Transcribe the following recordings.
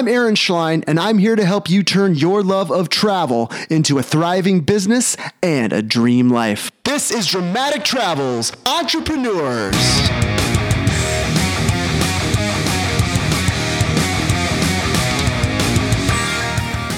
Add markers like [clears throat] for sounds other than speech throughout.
I'm Aaron Schlein, and I'm here to help you turn your love of travel into a thriving business and a dream life. This is Dramatic Travels Entrepreneurs.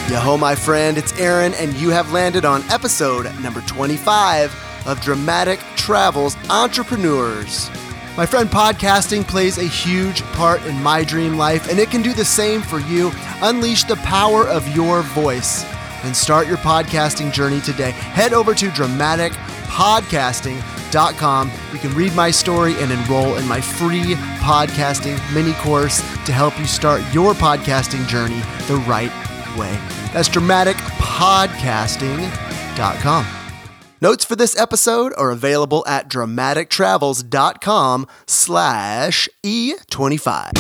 Yo, my friend, it's Aaron, and you have landed on episode number 25 of Dramatic Travels Entrepreneurs. My friend, podcasting plays a huge part in my dream life, and it can do the same for you. Unleash the power of your voice and start your podcasting journey today. Head over to dramaticpodcasting.com. You can read my story and enroll in my free podcasting mini course to help you start your podcasting journey the right way. That's dramaticpodcasting.com. Notes for this episode are available at dramatictravels.com slash E25.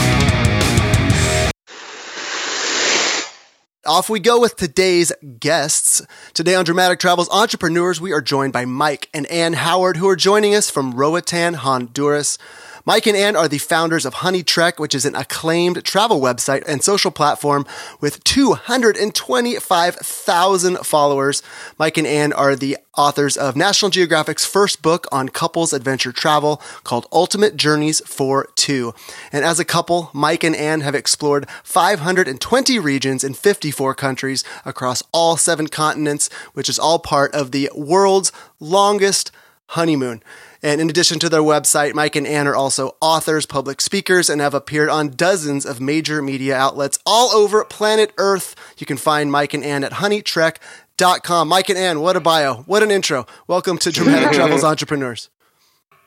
Off we go with today's guests. Today on Dramatic Travels Entrepreneurs, we are joined by Mike and Anne Howard, who are joining us from Roatan, Honduras. Mike and Anne are the founders of Honey Trek, which is an acclaimed travel website and social platform with 225,000 followers. Mike and Anne are the authors of National Geographic's first book on couples adventure travel called Ultimate Journeys for Two. And as a couple, Mike and Anne have explored 520 regions in 54 countries across all seven continents, which is all part of the world's longest honeymoon. And in addition to their website, Mike and Anne are also authors, public speakers, and have appeared on dozens of major media outlets all over planet Earth. You can find Mike and Anne at honeytrek.com. Mike and Ann, what a bio. What an intro. Welcome to Dramatic [laughs] Travels Entrepreneurs.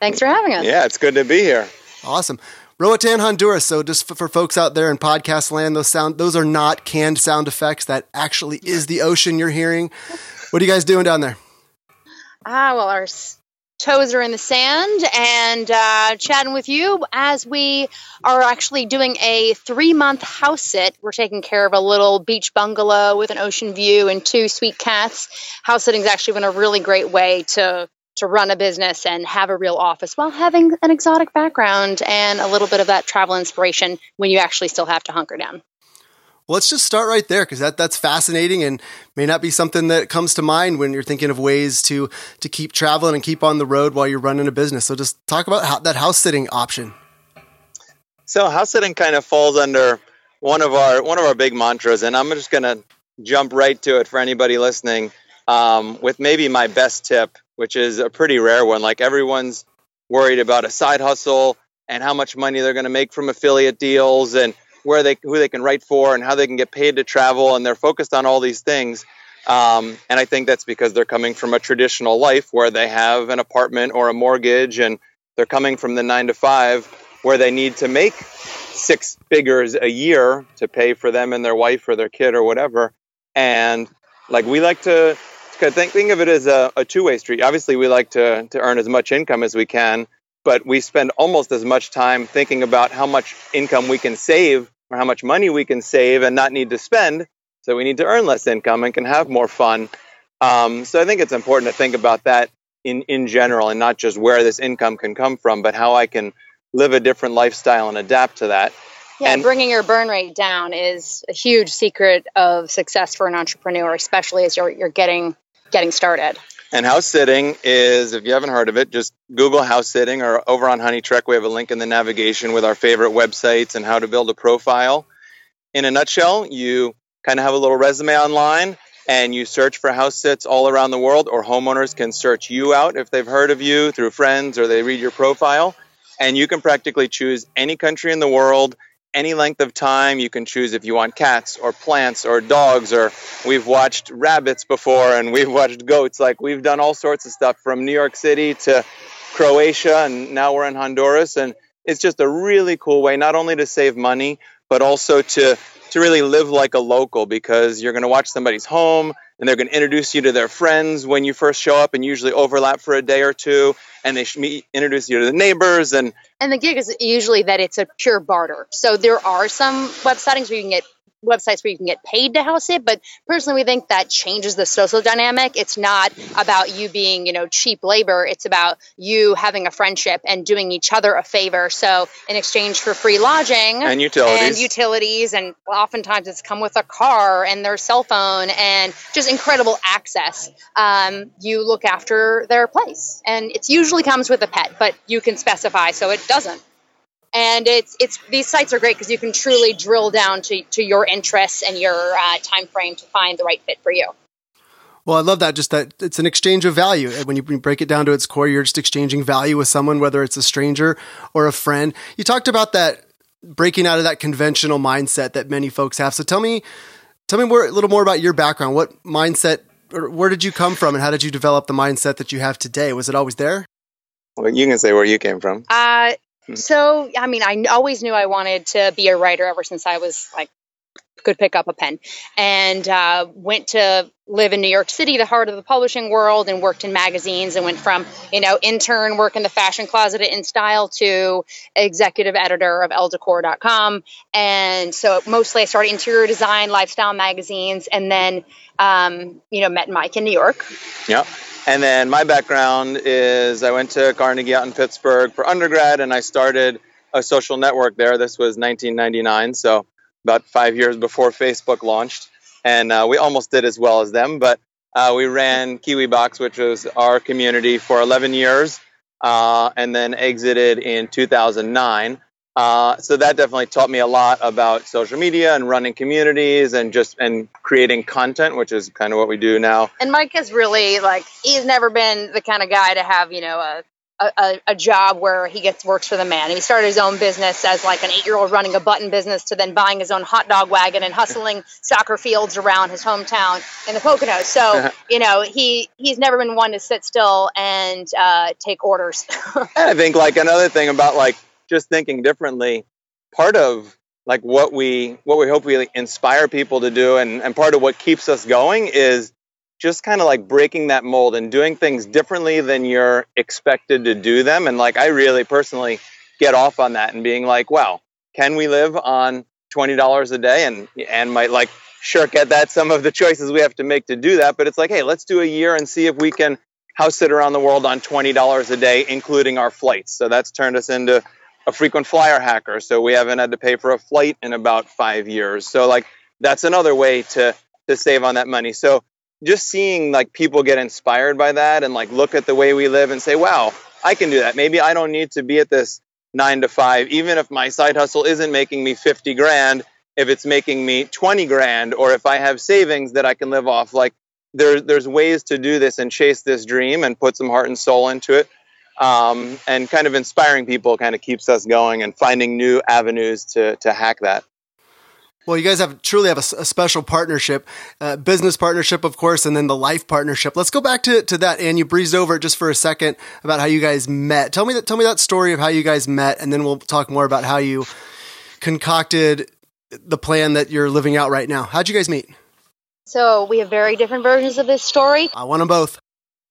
Thanks for having us. Yeah, it's good to be here. Awesome. Roatan, Honduras. So just for, for, folks out there in podcast land, those sound those are not canned sound effects. That actually is the ocean you're hearing. What are you guys doing down there? Ah, well, our toes are in the sand and uh, chatting with you as we are actually doing a three month house sit. We're taking care of a little beach bungalow with an ocean view and two sweet cats. House sitting has actually been a really great way to to run a business and have a real office while having an exotic background and a little bit of that travel inspiration when you actually still have to hunker down. Let's just start right there because that, that's fascinating and may not be something that comes to mind when you're thinking of ways to to keep traveling and keep on the road while you're running a business. So just talk about how, that house sitting option. So house sitting kind of falls under one of our one of our big mantras, and I'm just going to jump right to it for anybody listening um, with maybe my best tip, which is a pretty rare one. Like everyone's worried about a side hustle and how much money they're going to make from affiliate deals and where they who they can write for and how they can get paid to travel, and they're focused on all these things. Um, and I think that's because they're coming from a traditional life where they have an apartment or a mortgage, and they're coming from the nine to five where they need to make six figures a year to pay for them and their wife or their kid or whatever. And like we like to think, think of it as a, a two way street. Obviously, we like to, to earn as much income as we can, but we spend almost as much time thinking about how much income we can save or how much money we can save and not need to spend. So we need to earn less income and can have more fun. Um, so I think it's important to think about that in, in general and not just where this income can come from, but how I can live a different lifestyle and adapt to that. Yeah, and bringing your burn rate down is a huge secret of success for an entrepreneur, especially as you're, you're getting getting started. And house sitting is, if you haven't heard of it, just Google house sitting or over on Honey Trek, we have a link in the navigation with our favorite websites and how to build a profile. In a nutshell, you kind of have a little resume online and you search for house sits all around the world, or homeowners can search you out if they've heard of you through friends or they read your profile. And you can practically choose any country in the world any length of time. You can choose if you want cats or plants or dogs, or we've watched rabbits before and we've watched goats. Like we've done all sorts of stuff from New York City to Croatia, and now we're in Honduras. And it's just a really cool way, not only to save money, but also to to really live like a local because you're going to watch somebody's home. And they're going to introduce you to their friends when you first show up and usually overlap for a day or two and they meet, introduce you to the neighbors and And the gig is usually that it's a pure barter. So there are some websites where you can get websites where you can get paid to house it, but personally we think that changes the social dynamic. It's not about you being, you know, cheap labor. It's about you having a friendship and doing each other a favor. So in exchange for free lodging and utilities and utilities and oftentimes it's come with a car and their cell phone and just incredible access um, you look after their place and it usually comes with a pet but you can specify so it doesn't and it's it's these sites are great because you can truly drill down to, to your interests and your uh, time frame to find the right fit for you Well, I love that. Just that it's an exchange of value. When you break it down to its core, you're just exchanging value with someone, whether it's a stranger or a friend. You talked about that breaking out of that conventional mindset that many folks have. So tell me, tell me more, a little more about your background. What mindset, or where did you come from, and how did you develop the mindset that you have today? Was it always there? well, you can say where you came from uh, so i mean i always knew i wanted to be a writer ever since i was like could pick up a pen and uh, went to live in new york city the heart of the publishing world and worked in magazines and went from you know intern work in the fashion closet at InStyle to executive editor of elledecor.com and so mostly i started interior design lifestyle magazines and then um, you know met mike in new york Yep. And then my background is I went to Carnegie out in Pittsburgh for undergrad and I started a social network there. This was 1999, so about five years before Facebook launched. And uh, we almost did as well as them, but uh, we ran KiwiBox, which was our community, for 11 years uh, and then exited in 2009. Uh, so that definitely taught me a lot about social media and running communities and just and creating content, which is kind of what we do now. and Mike is really like he's never been the kind of guy to have you know a a, a job where he gets works for the man. And He started his own business as like an eight year old running a button business to then buying his own hot dog wagon and hustling [laughs] soccer fields around his hometown in the Poconos. So [laughs] you know he he's never been one to sit still and uh, take orders. [laughs] And I think like another thing about like just thinking differently, part of like what we what we hope we inspire people to do and, and part of what keeps us going is just kind of like breaking that mold and doing things differently than you're expected to do them. And like I really personally get off on that and being like, wow, can we live on twenty dollars a day and and might like shirk at that some of the choices we have to make to do that. But it's like, hey, let's do a year and see if we can house sit around the world on twenty dollars a day, including our flights. So that's turned us into a frequent flyer hacker. So we haven't had to pay for a flight in about five years. So like that's another way to to save on that money. So just seeing like people get inspired by that and like look at the way we live and say, wow, I can do that. Maybe I don't need to be at this nine to five, even if my side hustle isn't making me 50 grand, if it's making me 20 grand, or if I have savings that I can live off. Like there, there's ways to do this and chase this dream and put some heart and soul into it. Um, and kind of inspiring people kind of keeps us going and finding new avenues to, to hack that. Well, you guys have truly have a, a special partnership, uh, business partnership, of course, and then the life partnership. Let's go back to, to that. And you breezed over it just for a second about how you guys met. Tell me that. Tell me that story of how you guys met, and then we'll talk more about how you concocted the plan that you're living out right now. How'd you guys meet? so we have very different versions of this story. I want them both.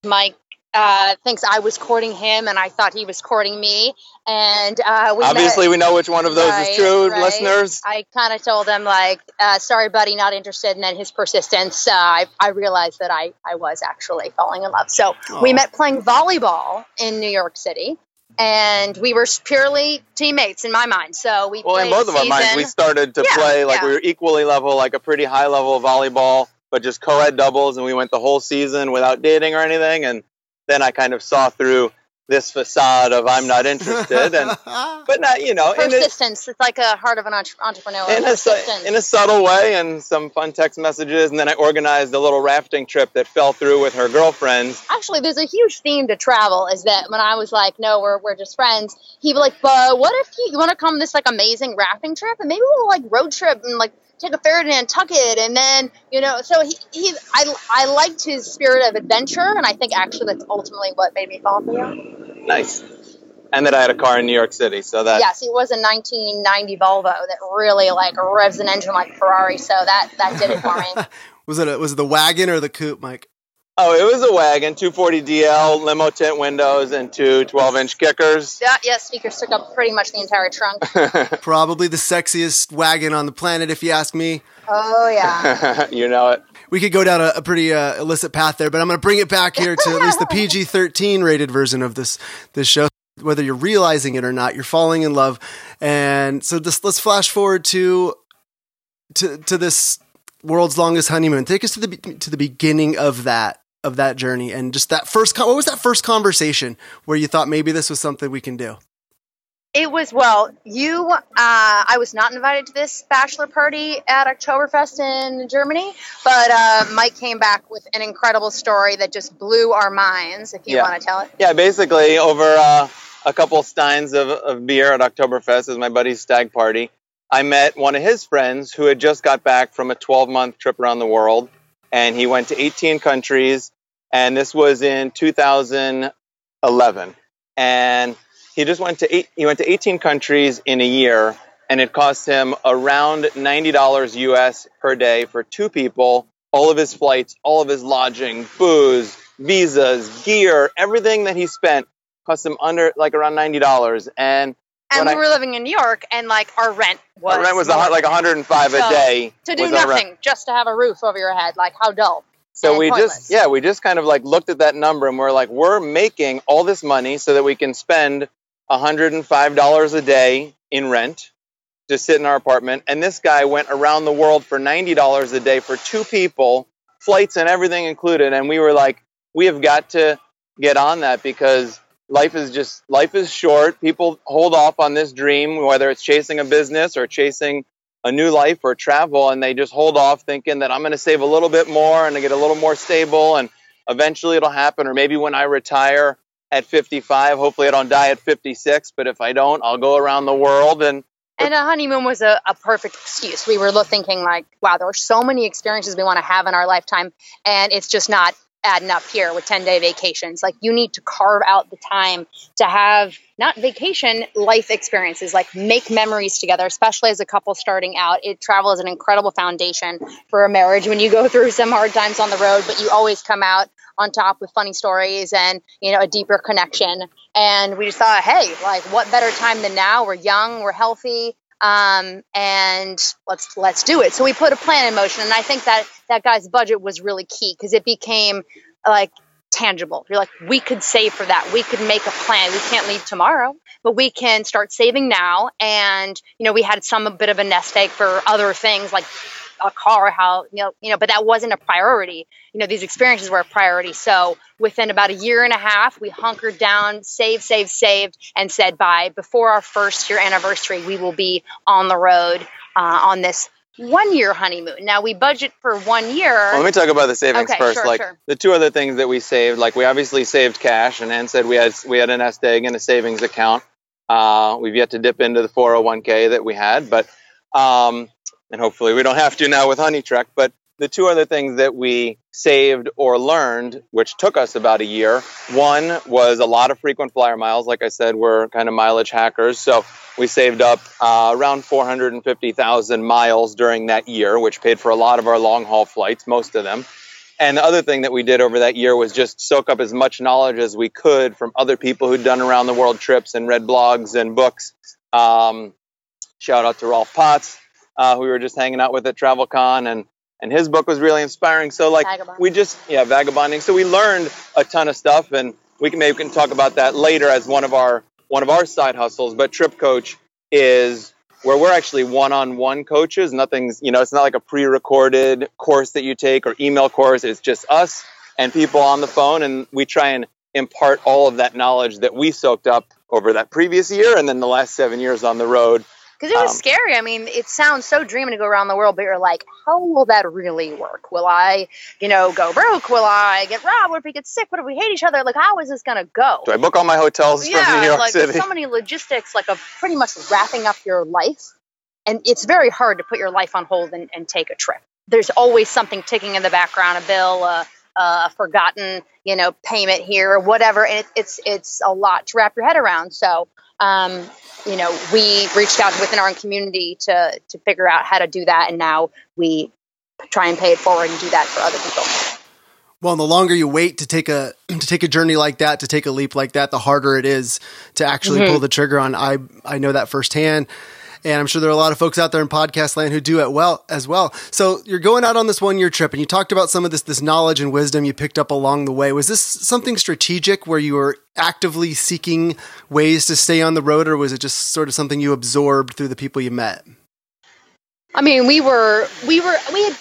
Mike uh, thinks I was courting him, and I thought he was courting me. And uh, we Obviously, met, we know which one of those Right, is true, right. listeners. I kind of told him like, uh, "Sorry, buddy, not interested." And then his persistence, uh, I, I realized that I I was actually falling in love. So we met playing volleyball in New York City, and we were purely teammates in my mind. So we Well, in both of our minds, we started to Yeah, play like yeah. we were equally level, like a pretty high level of volleyball, but just co-ed doubles, and we went the whole season without dating or anything. And then I kind of saw through this facade of I'm not interested, and [laughs] but not you know in a, persistence. It's like a heart of an entrepreneur. in a, in a subtle way, and some fun text messages, and then I organized a little rafting trip that fell through with her girlfriends. actually there's a huge theme to travel is that when i was like no we're, we're just friends he'd be like but what if you, you want to come this like amazing rafting trip and maybe we'll like road trip and like take a ferry to nantucket and then you know so he, he I, I liked his spirit of adventure and i think actually that's ultimately what made me fall for you Nice. And that I had a car in New York City, so that yes he was a 1990 volvo that really like revs an engine like ferrari so that that did it for me [laughs] Was it a, was it the wagon or the coupe, Mike? Oh, it was a wagon, 240 DL, limo tint windows, and two 12 inch kickers. Yeah, yeah, speakers took up pretty much the entire trunk. [laughs] Probably the sexiest wagon on the planet, if you ask me. Oh, yeah. [laughs] you know it. We could go down a, a pretty uh, illicit path there, but I'm going to bring it back here to at least the [laughs] PG-13 rated version of this this show. Whether you're realizing it or not, you're falling in love, and so this, let's flash forward to to to this world's longest honeymoon. Take us to the to the beginning of that of that journey and just that first what was that first conversation where you thought maybe this was something we can do? It was well you uh, i was not invited to this bachelor party at oktoberfest in germany but uh, mike came back with an incredible story that just blew our minds if you Yeah. want to tell it. Yeah, basically over uh, a couple steins of, of beer at Oktoberfest as my buddy's stag party, I met one of his friends who had just got back from a 12 month trip around the world, and he went to 18 countries, and this was in 2011, and he just went to eight, he went to 18 countries in a year, and it cost him around $90 US per day for two people. All of his flights, all of his lodging, booze, visas, gear, everything that he spent cost him under like around ninety dollars, and and we I- were living in new york and like our rent was our rent was a like one hundred and five a So, day to do was our rent. nothing just to have a roof over your head like how dull So and we pointless. just yeah, we just kind of like looked at that number and we're like, we're making all this money so that we can spend hundred and five dollars a day in rent to sit in our apartment. And this guy went around the world for ninety dollars a day for two people, flights and everything included. And we were like, we have got to get on that because life is just life is short. People hold off on this dream, whether it's chasing a business or chasing a new life or travel and they just hold off thinking that I'm going to save a little bit more and I get a little more stable and eventually it'll happen or maybe when I retire at 55 hopefully I don't die at 56 but if I don't I'll go around the world and And a honeymoon was a, a perfect excuse. We were thinking like, wow, there are so many experiences we want to have in our lifetime, and it's just not adding up here with 10 day vacations. Like you need to carve out the time to have not vacation, life experiences, like make memories together, especially as a couple starting out. It travel is an incredible foundation for a marriage when you go through some hard times on the road, but you always come out on top with funny stories and, you know, a deeper connection. And we just thought, hey, like what better time than now? We're young, we're healthy, um, and let's let's do it. So we put a plan in motion, and I think that that guy's budget was really key because it became like tangible. You're like, we could save for that. We could make a plan. We can't leave tomorrow, but we can start saving now. And you know, we had some a bit of a nest egg for other things like a car, how you know, you know, but that wasn't a priority. You know, these experiences were a priority. So within about a year and a half, we hunkered down, saved, saved, saved, and said, by before our first year anniversary, we will be on the road uh, on this one year honeymoon. Now we budget for one year. well, let me talk about the savings Okay, first sure, like sure. the two other things that we saved like we obviously saved cash and Anne said we had we had a nest egg and a savings account uh, we've yet to dip into the 401k that we had but um, and hopefully we don't have to now with Honey Trek. But the two other things that we saved or learned, which took us about a year, one was a lot of frequent flyer miles. Like I said, we're kind of mileage hackers, so we saved up uh, around 450,000 miles during that year, which paid for a lot of our long haul flights, most of them. And the other thing that we did over that year was just soak up as much knowledge as we could from other people who'd done around the world trips and read blogs and books. Um, shout out to Rolf Potts, uh, who we were just hanging out with at TravelCon, and and his book was really inspiring. So like we just yeah vagabonding. So we learned a ton of stuff, and we can maybe we can talk about that later as one of our one of our side hustles. But Trip Coach is where we're actually one-on-one coaches. Nothing's you know it's not like a pre-recorded course that you take or email course. It's just us and people on the phone, and we try and impart all of that knowledge that we soaked up over that previous year and then the last seven years on the road. Because it was Um, scary. I mean, it sounds so dreamy to go around the world, but you're like, how will that really work? Will I, you know, go broke? Will I get robbed? What if we get sick? What if we hate each other? Like, how is this going to go? Do I book all my hotels yeah, from New York like City? so many logistics, like of pretty much wrapping up your life, and it's very hard to put your life on hold and, and take a trip. There's always something ticking in the background, a bill, a, a forgotten, you know, payment here or whatever, and it, it's it's a lot to wrap your head around. So, um, you know, we reached out within our own community to to figure out how to do that, and now we try and pay it forward and do that for other people. Well, the longer you wait to take a [clears throat] to take a journey like that, to take a leap like that, the harder it is to actually mm-hmm. pull the trigger on. I I know that firsthand. And I'm sure there are a lot of folks out there in podcast land who do it well as well. So you're going out on this one year trip and you talked about some of this, this knowledge and wisdom you picked up along the way. Was this something strategic where you were actively seeking ways to stay on the road or was it just sort of something you absorbed through the people you met? I mean, we were, we were, we had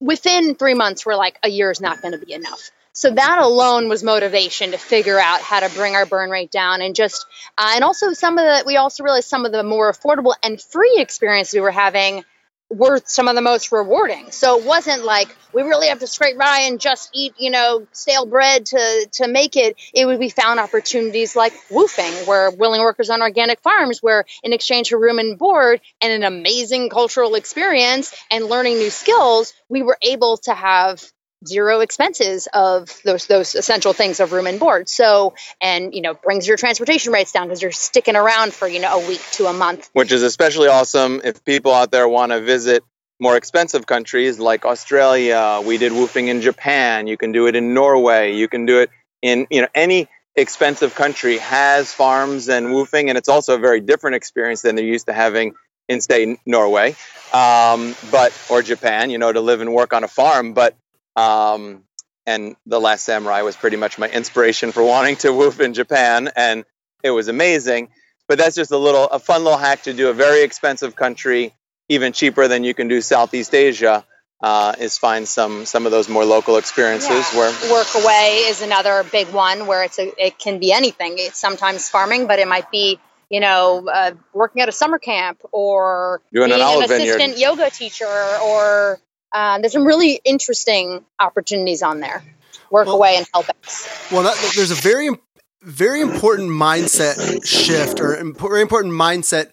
within three months, we're like, a year is not going to be enough. So that alone was motivation to figure out how to bring our burn rate down and just, uh, and also some of the, we also realized some of the more affordable and free experience we were having were some of the most rewarding. So it wasn't like we really have to scrape by and just eat, you know, stale bread to to make it. It would be found opportunities like woofing, where willing workers on organic farms, where in exchange for room and board and an amazing cultural experience and learning new skills, we were able to have zero expenses of those those essential things of room and board. So and you know brings your transportation rates down because you're sticking around for you know a week to a month. Which is especially awesome if people out there want to visit more expensive countries like Australia. We did woofing in Japan. You can do it in Norway. You can do it in you know any expensive country has farms and woofing, and it's also a very different experience than they're used to having in say Norway, um, but or Japan. You know, to live and work on a farm, but um, and The Last Samurai was pretty much my inspiration for wanting to woof in Japan, and it was amazing. But that's just a little, a fun little hack to do a very expensive country, even cheaper than you can do Southeast Asia. Uh, is find some some of those more local experiences yeah. where Workaway is another big one where it's a it can be anything. It's sometimes farming, but it might be you know uh, working at a summer camp or Doing being an, an assistant vineyard. yoga teacher or uh, there's some really interesting opportunities on there. Work well, away and help us. Well, that, there's a very, very important mindset shift or very important mindset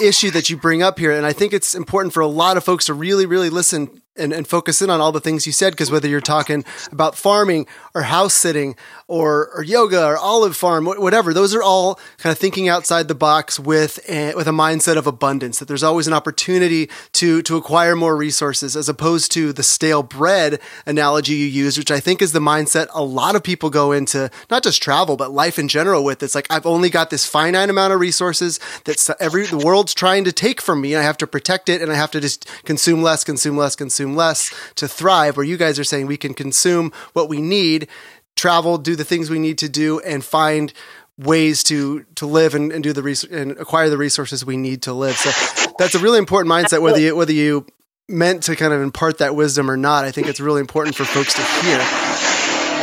issue that you bring up here. And I think it's important for a lot of folks to really, really listen and, and focus in on all the things you said because whether you're talking about farming or house sitting or, or yoga or olive farm whatever those are all kind of thinking outside the box with a, with a mindset of abundance that there's always an opportunity to to acquire more resources as opposed to the stale bread analogy you use which I think is the mindset a lot of people go into not just travel but life in general with. It's like I've only got this finite amount of resources that every the world's trying to take from me I have to protect it and I have to just consume less consume less consume consume less to thrive, where you guys are saying we can consume what we need, travel, do the things we need to do, and find ways to to live and, and do the res- and acquire the resources we need to live. So that's a really important mindset, whether you whether you meant to kind of impart that wisdom or not. I think it's really important for folks to hear.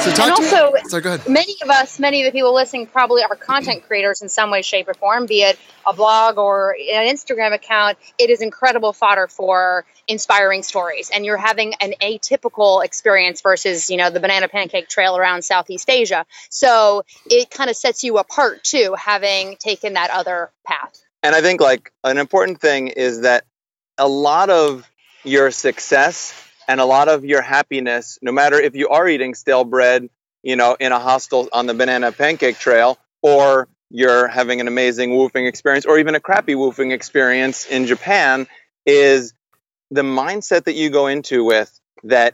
So talk and to also, me. Sorry, go ahead. many of us, many of the people listening, probably are content creators in some way, shape, or form, be it a blog or an Instagram account. It is incredible fodder for inspiring stories, and you're having an atypical experience versus, you know, the banana pancake trail around Southeast Asia. So it kind of sets you apart too, having taken that other path. And I think like an important thing is that a lot of your success and a lot of your happiness, no matter if you are eating stale bread, you know, in a hostel on the banana pancake trail, or you're having an amazing woofing experience, or even a crappy woofing experience in Japan, is the mindset that you go into with that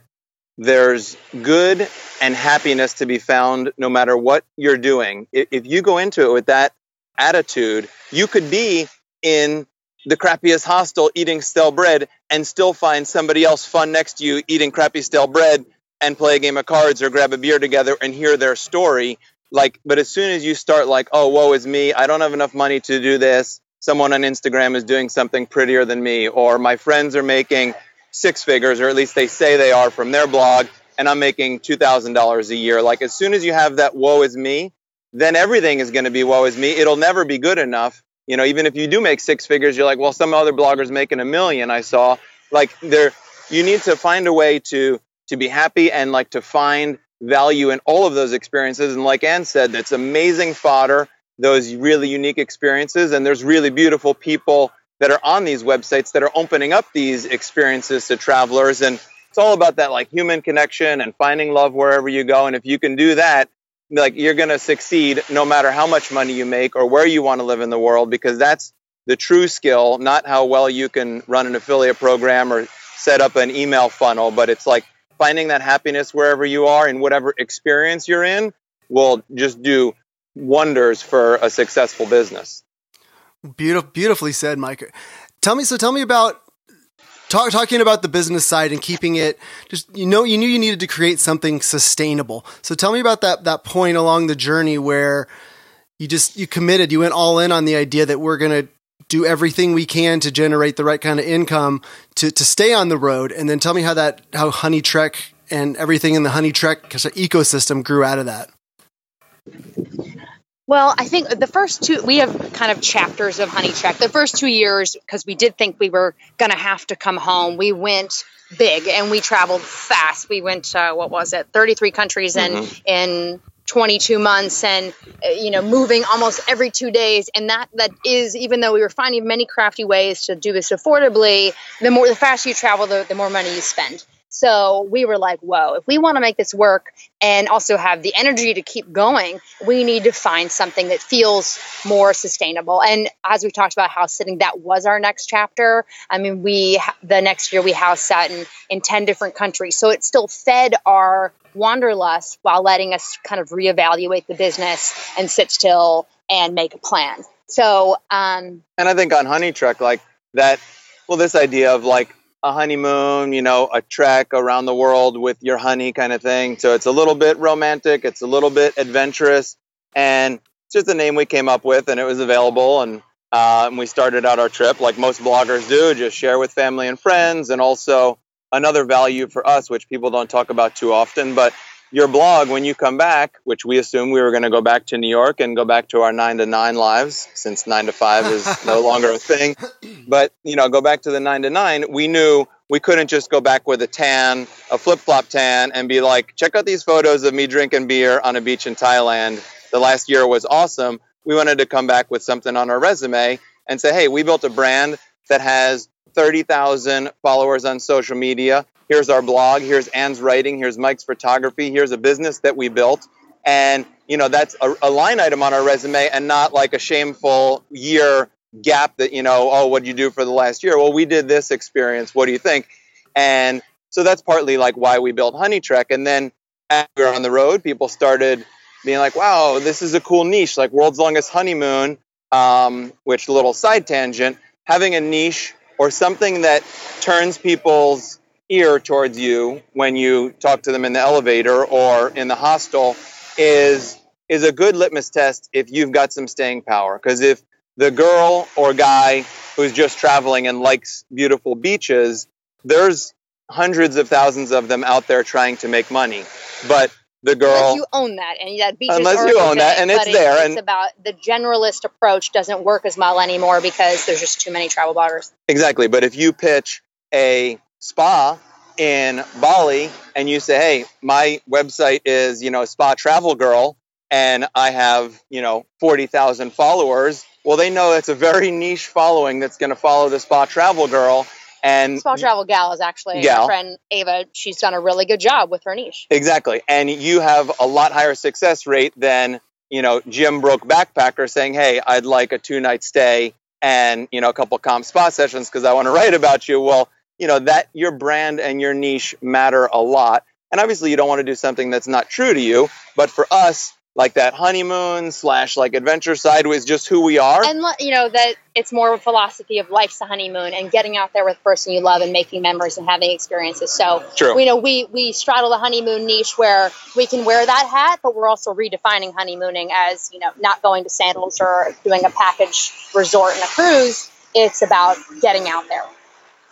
there's good and happiness to be found no matter what you're doing. If you go into it with that attitude, you could be in the crappiest hostel eating stale bread and still find somebody else fun next to you eating crappy stale bread and play a game of cards or grab a beer together and hear their story. Like but as soon as you start like oh woe is me i don't have enough money to do this someone on instagram is doing something prettier than me or my friends are making six figures or at least they say they are from their blog and i'm making $2000 a year. Like as soon as you have that woe is me then everything is going to be woe is me. It'll never be good enough you know even if you do make six figures you're like well some other bloggers making a million i saw. Like there you need to find a way to to be happy and like to find value in all of those experiences. And like anne said that's amazing fodder those really unique experiences. And there's really beautiful people that are on these websites that are opening up these experiences to travelers. And it's all about that like human connection and finding love wherever you go. And if you can do that like you're going to succeed no matter how much money you make or where you want to live in the world because that's the true skill, not how well you can run an affiliate program or set up an email funnel, but it's like finding that happiness wherever you are and whatever experience you're in will just do wonders for a successful business. Beautiful, beautifully said, Mike. Tell me, so tell me about talk, talking about the business side and keeping it just you know you knew you needed to create something sustainable. So tell me about that that point along the journey where you just you committed, you went all in on the idea that we're going to do everything we can to generate the right kind of income to to stay on the road and then tell me how that how Honey Trek and everything in the Honey Trek ecosystem grew out of that. Well, I think the first two, we have kind of chapters of Honey Trek. The first two years, because we did think we were going to have to come home, we went big and we traveled fast. We went, what was it, 33 countries mm-hmm. in, in 22 months and, uh, you know, moving almost every two days. And that, that is, even though we were finding many crafty ways to do this affordably, the more, the faster you travel, the, the more money you spend. So we were like, whoa, if we want to make this work and also have the energy to keep going, we need to find something that feels more sustainable. And as we talked about house sitting, that was our next chapter. I mean, we, the next year we house sat in, in 10 different countries. So it still fed our wanderlust while letting us kind of reevaluate the business and sit still and make a plan. So, um, and I think on Honey Trek, like that, well, this idea of like a honeymoon, you know, a trek around the world with your honey kind of thing. So it's a little bit romantic, it's a little bit adventurous, and it's just a name we came up with, and it was available. And, uh, and we started out our trip like most bloggers do, just share with family and friends, and also another value for us, which people don't talk about too often, but your blog when you come back, which we assume we were going to go back to New York and go back to our nine to nine lives since nine to five is [laughs] no longer a thing. But, you know, go back to the nine to nine. We knew we couldn't just go back with a tan, a flip flop tan, and be like, check out these photos of me drinking beer on a beach in Thailand. The last year was awesome. We wanted to come back with something on our resume and say, hey, we built a brand that has 30,000 followers on social media here's our blog, here's Anne's writing, here's Mike's photography, here's a business that we built. And, you know, that's a, a line item on our resume and not like a shameful year gap that, you know, oh, what'd you do for the last year? Well, we did this experience. What do you think? And so that's partly like why we built Honey Trek. And then as we were on the road, people started being like, wow, this is a cool niche, like World's Longest Honeymoon, um, which little side tangent, having a niche or something that turns people's ear towards you when you talk to them in the elevator or in the hostel is is a good litmus test if you've got some staying power. Because if the girl or guy who's just traveling and likes beautiful beaches there's hundreds of thousands of them out there trying to make money. But the girl unless you own that and that beach unless you own that and it's there it's and about the generalist approach doesn't work as well anymore because there's just too many travel bloggers. Exactly but if you pitch a spa in Bali and you say, "Hey, my website is, you know, Spa Travel Girl and I have, you know, 40,000 followers." Well, they know it's a very niche following that's going to follow the Spa Travel Girl and Spa Travel Gal is actually Gal. my friend Ava. She's done a really good job with her niche. Exactly. And you have a lot higher success rate than, you know, Jim Broke Backpacker saying, "Hey, I'd like a two-night stay and, you know, a couple comp spa sessions because I want to write about you." Well, you know that your brand and your niche matter a lot. And obviously you don't want to do something that's not true to you but for us like that honeymoon slash like adventure side was just who we are. And you know that it's more of a philosophy of life's a honeymoon and getting out there with the person you love and making memories and having experiences. So True. you know we we straddle the honeymoon niche where we can wear that hat but we're also redefining honeymooning as you know not going to sandals or doing a package resort and a cruise. It's about getting out there.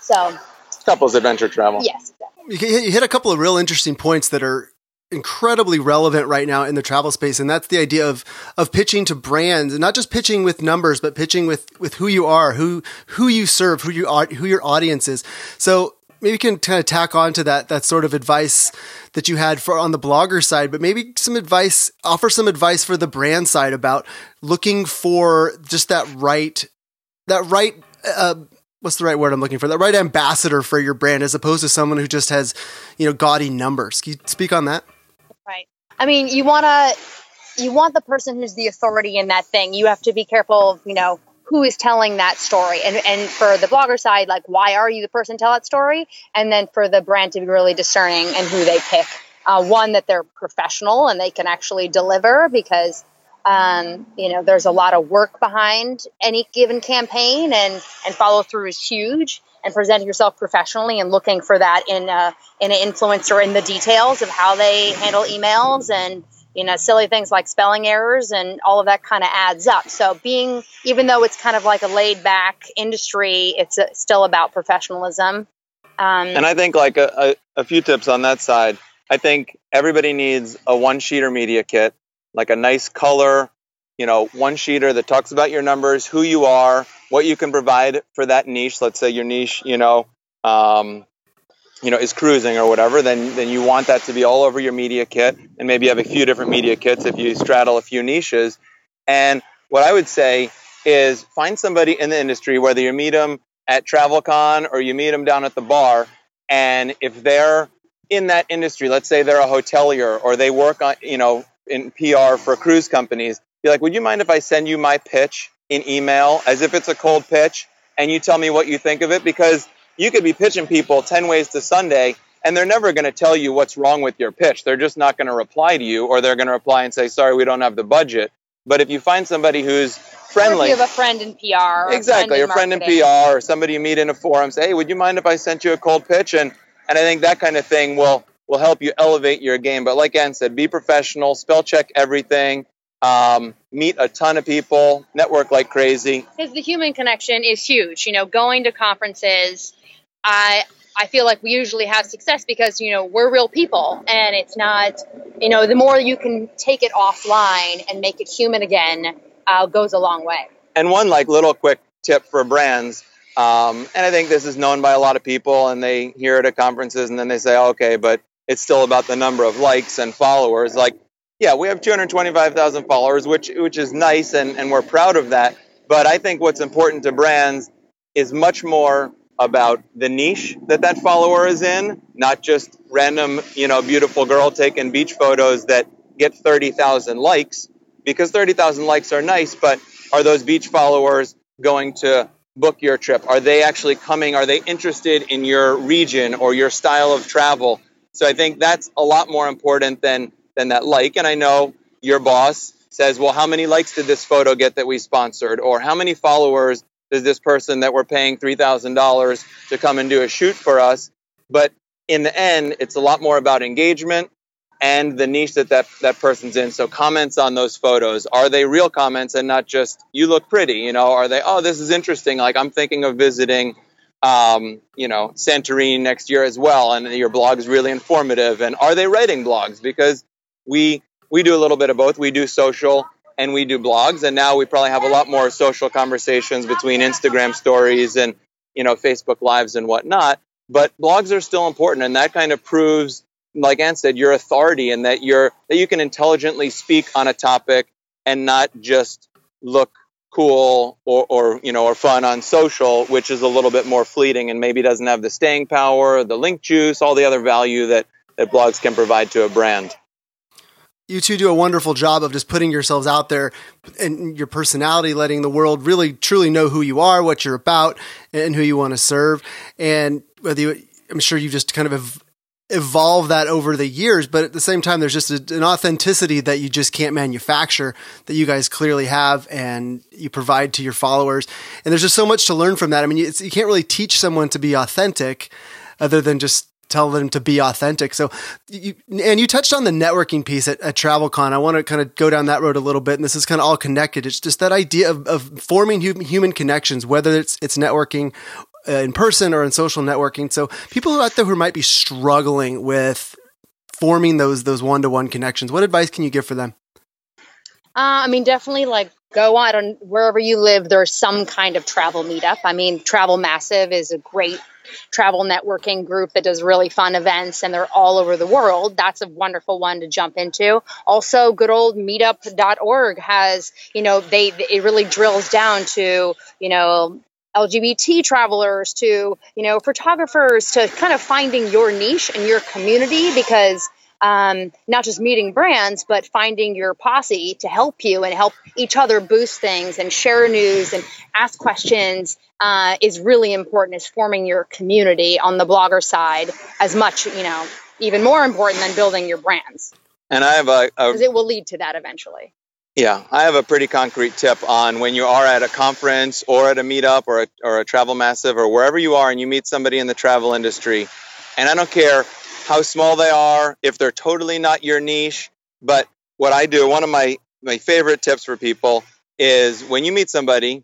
So couples adventure travel. Yes. You hit a couple of real interesting points that are incredibly relevant right now in the travel space and that's the idea of of pitching to brands and not just pitching with numbers but pitching with with who you are who who you serve who you are who your audience is so maybe you can kind of tack on to that that sort of advice that you had for on the blogger side but maybe some advice offer some advice for the brand side about looking for just that right that right uh, what's the right word I'm looking for? The right ambassador for your brand as opposed to someone who just has, you know, gaudy numbers. Can you speak on that? Right. I mean, you want to you want the person who's the authority in that thing. You have to be careful, you know, who is telling that story and and for the blogger side like why are you the person to tell that story and then for the brand to be really discerning and who they pick uh, one that they're professional and they can actually deliver because um, you know there's a lot of work behind any given campaign and and follow through is huge. And presenting yourself professionally and looking for that in a, in an influencer in the details of how they handle emails and you know silly things like spelling errors and all of that kind of adds up. So being even though it's kind of like a laid back industry it's a, still about professionalism. Um, and i think like a, a, a few tips on that side. I think everybody needs a one sheeter media kit like a nice color you know one sheeter that talks about your numbers who you are what you can provide for that niche. Let's say your niche, you know, um, you know, is cruising or whatever. Then then you want that to be all over your media kit, and maybe you have a few different media kits if you straddle a few niches. And what I would say is find somebody in the industry, whether you meet them at TravelCon or you meet them down at the bar, and if they're in that industry, let's say they're a hotelier or they work on, you know, in PR for cruise companies, be like, would you mind if I send you my pitch in email as if it's a cold pitch and you tell me what you think of it because you could be pitching people 10 ways to Sunday and they're never going to tell you what's wrong with your pitch. They're just not going to reply to you or they're going to reply and say, sorry, we don't have the budget. But if you find somebody who's friendly, you have a friend in PR, exactly, a friend in, friend in PR, or somebody you meet in a forum, say, hey, would you mind if I sent you a cold pitch? And and I think that kind of thing will will help you elevate your game. But like Anne said, be professional, spell check everything um, meet a ton of people, network like crazy. Because the human connection is huge. You know, going to conferences, I I feel like we usually have success because you know we're real people, and it's not you know the more you can take it offline and make it human again uh, goes a long way. And one like little quick tip for brands. Um, and I think this is known by a lot of people, and they hear it at conferences, and then they say, "Okay, but it's still about the number of likes and followers." Like yeah, we have 225,000 followers, which which is nice, and, and we're proud of that. But I think what's important to brands is much more about the niche that that follower is in, not just random, you know, beautiful girl taking beach photos that get 30,000 likes. Because 30,000 likes are nice, but are those beach followers going to book your trip? Are they actually coming? Are they interested in your region or your style of travel? So I think that's a lot more important than than that like. And I know your boss says, well, how many likes did this photo get that we sponsored? Or how many followers does this person that we're paying $3,000 to come and do a shoot for us? But in the end, it's a lot more about engagement and the niche that, that that person's in. So comments on those photos, are they real comments and not just, you look pretty, you know, are they, oh, this is interesting. Like I'm thinking of visiting, um, you know, Santorini next year as well. And your blog is really informative. And are they writing blogs? Because we we do a little bit of both. We do social and we do blogs, and now we probably have a lot more social conversations between Instagram stories and you know Facebook lives and whatnot. But blogs are still important, and that kind of proves, like Anne said, your authority and that you're that you can intelligently speak on a topic and not just look cool or, or you know or fun on social, which is a little bit more fleeting and maybe doesn't have the staying power, the link juice, all the other value that that blogs can provide to a brand you two do a wonderful job of just putting yourselves out there and your personality, letting the world really truly know who you are, what you're about, and who you want to serve. And whether you, I'm sure you've just kind of evolved that over the years, but at the same time, there's just a, an authenticity that you just can't manufacture that you guys clearly have and you provide to your followers. And there's just so much to learn from that. I mean, you can't really teach someone to be authentic other than just tell them to be authentic. So, you, and you touched on the networking piece at, at TravelCon. I want to kind of go down that road a little bit, and this is kind of all connected. It's just that idea of, of forming human connections, whether it's it's networking in person or in social networking. So, people out there who might be struggling with forming those those one to one connections, what advice can you give for them? Uh, I mean, definitely like go out on wherever you live. There's some kind of travel meetup. I mean, Travel Massive is a great travel networking group that does really fun events and they're all over the world. That's a wonderful one to jump into. Also, good old meetup.org has, you know, they it really drills down to, you know, LGBT travelers to, you know, photographers to kind of finding your niche and your community because um, not just meeting brands, but finding your posse to help you and help each other boost things and share news and ask questions uh, is really important as forming your community on the blogger side as much, you know, even more important than building your brands. And I have a, because it will lead to that eventually. Yeah, I have a pretty concrete tip on when you are at a conference or at a meetup or a, or a travel massive or wherever you are and you meet somebody in the travel industry. And I don't care how small they are, if they're totally not your niche, but what I do, one of my, my favorite tips for people is when you meet somebody,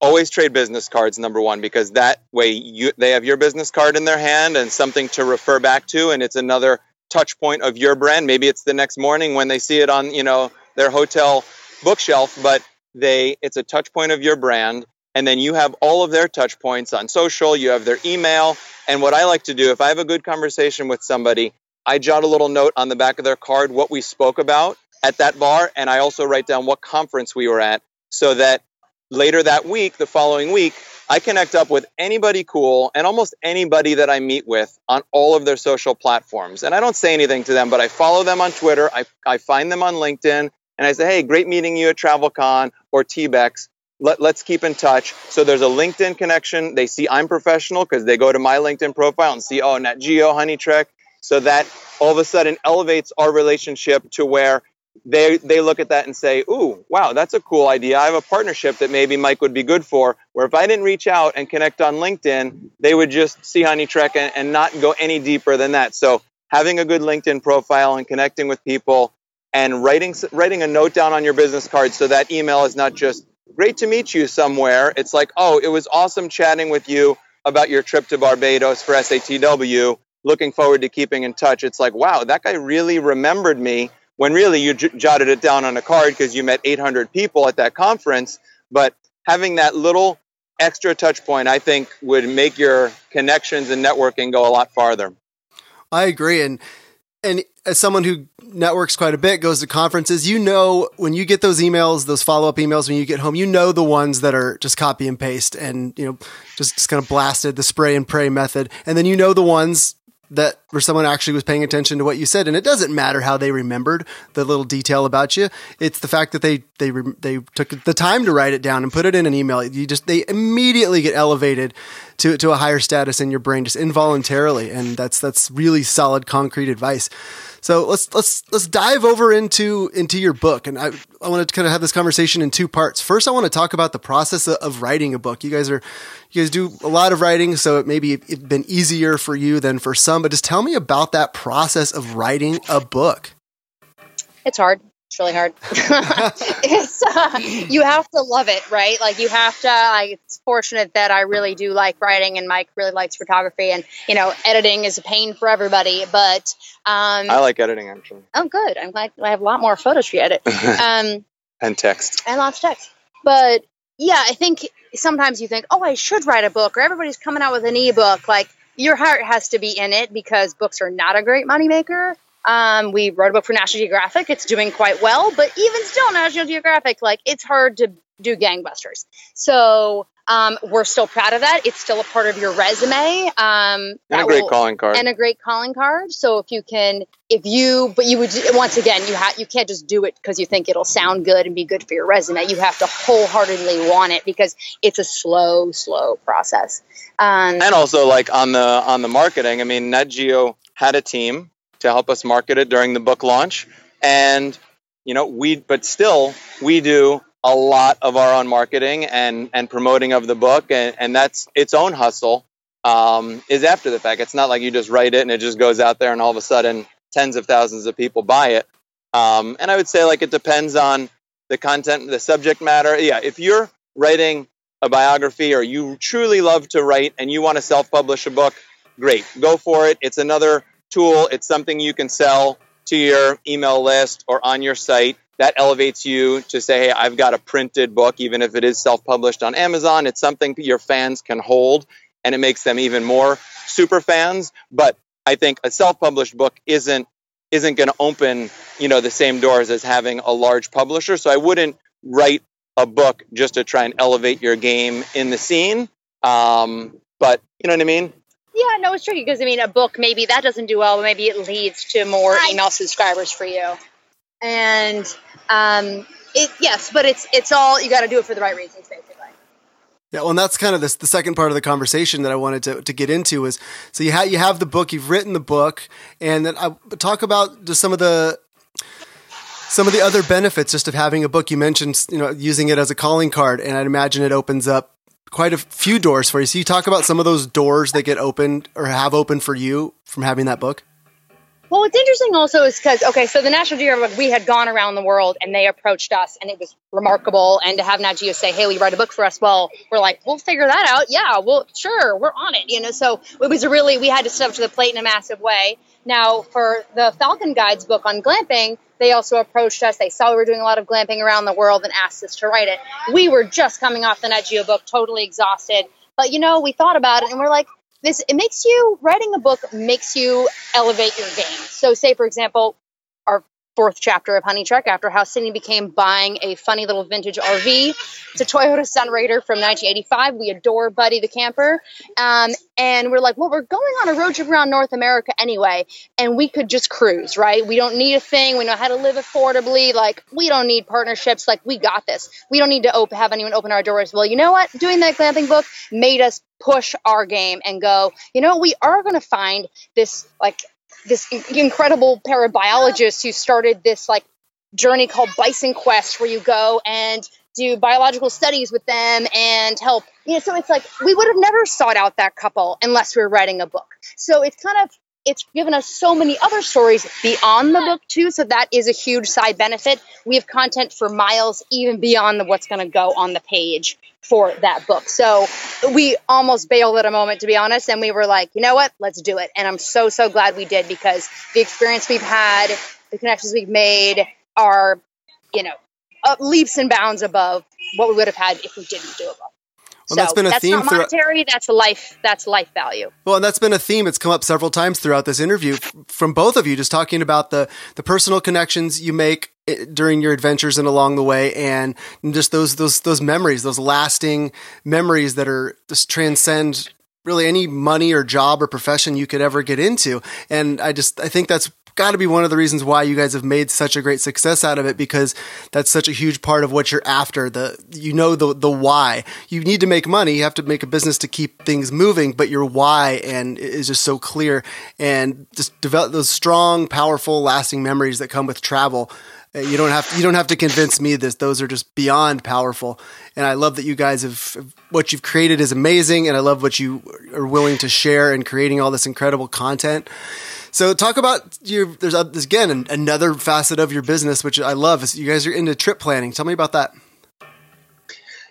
always trade business cards number one because that way you they have your business card in their hand and something to refer back to and it's another touch point of your brand maybe it's the next morning when they see it on you know their hotel bookshelf, but they it's a touch point of your brand. And then you have all of their touch points on social, you have their email. And what I like to do, if I have a good conversation with somebody, I jot a little note on the back of their card what we spoke about at that bar. And I also write down what conference we were at so that later that week, the following week, I connect up with anybody cool and almost anybody that I meet with on all of their social platforms. And I don't say anything to them, but I follow them on Twitter. I, I find them on LinkedIn and I say, hey, great meeting you at TravelCon or TBEX. Let, us keep in touch. So there's a LinkedIn connection. They see I'm professional because they go to my LinkedIn profile and see, oh, Nat Geo, Honey Trek. So that all of a sudden elevates our relationship to where they they look at that and say, "Ooh, wow, that's a cool idea. I have a partnership that maybe Mike would be good for." Where if I didn't reach out and connect on LinkedIn, they would just see Honey Trek and, and not go any deeper than that. So having a good LinkedIn profile and connecting with people and writing writing a note down on your business card so that email is not just great to meet you somewhere. It's like, oh, it was awesome chatting with you about your trip to Barbados for SATW. Looking forward to keeping in touch. It's like, wow, that guy really remembered me when really you j- jotted it down on a card because you met 800 people at that conference. But having that little extra touch point, I think, would make your connections and networking go a lot farther. I agree. And and as someone who networks quite a bit, goes to conferences, you know, when you get those emails, those follow up emails when you get home, you know, the ones that are just copy and paste and, you know, just, just kind of blasted the spray and pray method. And then you know the ones that where someone actually was paying attention to what you said. And it doesn't matter how they remembered the little detail about you. It's the fact that they they they took the time to write it down and put it in an email. You just they immediately get elevated to to a higher status in your brain just involuntarily. And that's that's really solid concrete advice so let's let's let's dive over into into your book, and I I want to kind of have this conversation in two parts. First, I want to talk about the process of, of writing a book. You guys are you guys do a lot of writing, so it maybe it's been easier for you than for some. But just tell me about that process of writing a book. It's hard. It's really hard. [laughs] it's uh, you have to love it, right? Like you have to. Like it's fortunate that I really do like writing, and Mike really likes photography, and you know, editing is a pain for everybody. But um, I like editing actually. Oh, good. I'm glad I have a lot more photos to edit. [laughs] Um, and text. And lots of text. But yeah, I think sometimes you think, oh, I should write a book, or everybody's coming out with an ebook. Like your heart has to be in it because books are not a great moneymaker. Um, we wrote a book for National Geographic. It's doing quite well, but even still, National Geographic, like it's hard to do gangbusters. So um, we're still proud of that. It's still a part of your resume. Um, and a great will, calling card. And a great calling card. So if you can, if you, but you would once again, you have you can't just do it because you think it'll sound good and be good for your resume. You have to wholeheartedly want it because it's a slow, slow process. Um, and also, like on the on the marketing, I mean, Nat Geo had a team to help us market it during the book launch. And, you know, we, but still, we do a lot of our own marketing and, and promoting of the book. And, and that's its own hustle um, is after the fact. It's not like you just write it and it just goes out there and all of a sudden tens of thousands of people buy it. Um, and I would say like it depends on the content, the subject matter. Yeah, if you're writing a biography or you truly love to write and you want to self-publish a book, great, go for it. It's another tool. It's something you can sell to your email list or on your site. That elevates you to say, hey, I've got a printed book, even if it is self published on Amazon. It's something your fans can hold and it makes them even more super fans. But I think a self published book isn't isn't going to open you know the same doors as having a large publisher so i wouldn't write a book just to try and elevate your game in the scene um, but you know what i mean Yeah, no, it's tricky because I mean, a book maybe that doesn't do well, but maybe it leads to more email subscribers for you. And um, it yes, but it's it's all you got to do it for the right reasons, basically. Yeah, well, and that's kind of this, the second part of the conversation that I wanted to, to get into is so you have you have the book, you've written the book, and then I talk about just some of the some of the other benefits just of having a book. You mentioned you know using it as a calling card, and I'd imagine it opens up quite a few doors for you. So you talk about some of those doors that get opened or have opened for you from having that book. Well, what's interesting also is because, okay, so the National Geographic, we had gone around the world and they approached us and it was remarkable. And to have Nat Geo say, hey, we write a book for us? Well, we're like, we'll figure that out. Yeah, well, sure, we're on it. You know, so it was really, we had to step up to the plate in a massive way. Now, for the Falcon Guides book on glamping, they also approached us. They saw we were doing a lot of glamping around the world and asked us to write it. We were just coming off the Nat Geo book, totally exhausted. But, you know, we thought about it and we're like, this it makes you writing a book makes you elevate your game. So say for example, our fourth chapter of Honey Trek after how Sydney became buying a funny little vintage RV. It's a Toyota Sunrader from 1985. We adore Buddy the camper. Um, and we're like, well, we're going on a road trip around North America anyway, and we could just cruise, right? We don't need a thing. We know how to live affordably. Like, we don't need partnerships. Like, we got this. We don't need to open, have anyone open our doors. Well, you know what? Doing that glamping book made us push our game and go, you know, we are going to find this like this incredible pair of biologists who started this like journey called Bison Quest, where you go and do biological studies with them and help. You know, so it's like we would have never sought out that couple unless we were writing a book. So it's kind of it's given us so many other stories beyond the book too so that is a huge side benefit. We have content for miles even beyond the, what's going to go on the page for that book. So we almost bailed at a moment to be honest and we were like you know what? Let's do it. And i'm so so glad we did because the experience we've had the connections we've made are you know uh, leaps and bounds above what we would have had if we didn't do a book well, so that's been a that's theme. Not monetary. That's life. That's life value. Well, and that's been a theme. It's come up several times throughout this interview from both of you, just talking about the the personal connections you make eh, during your adventures and along the way, and just those those those memories, those lasting memories that are just transcend really any money or job or profession you could ever get into. And I just I think that's got to be one of the reasons why you guys have made such a great success out of it because that's such a huge part of what you're after. The you know the the why. You need to make money. You have to make a business to keep things moving, but your why and is just so clear and just develop those strong, powerful, lasting memories that come with travel. Uh, you don't have you don't have to convince me this; those are just beyond powerful. And I love that you guys have what you've created is amazing, and I love what you are willing to share and creating all this incredible content. So talk about your. There's, a, again another facet of your business which I love. Is you guys are into trip planning. Tell me about that.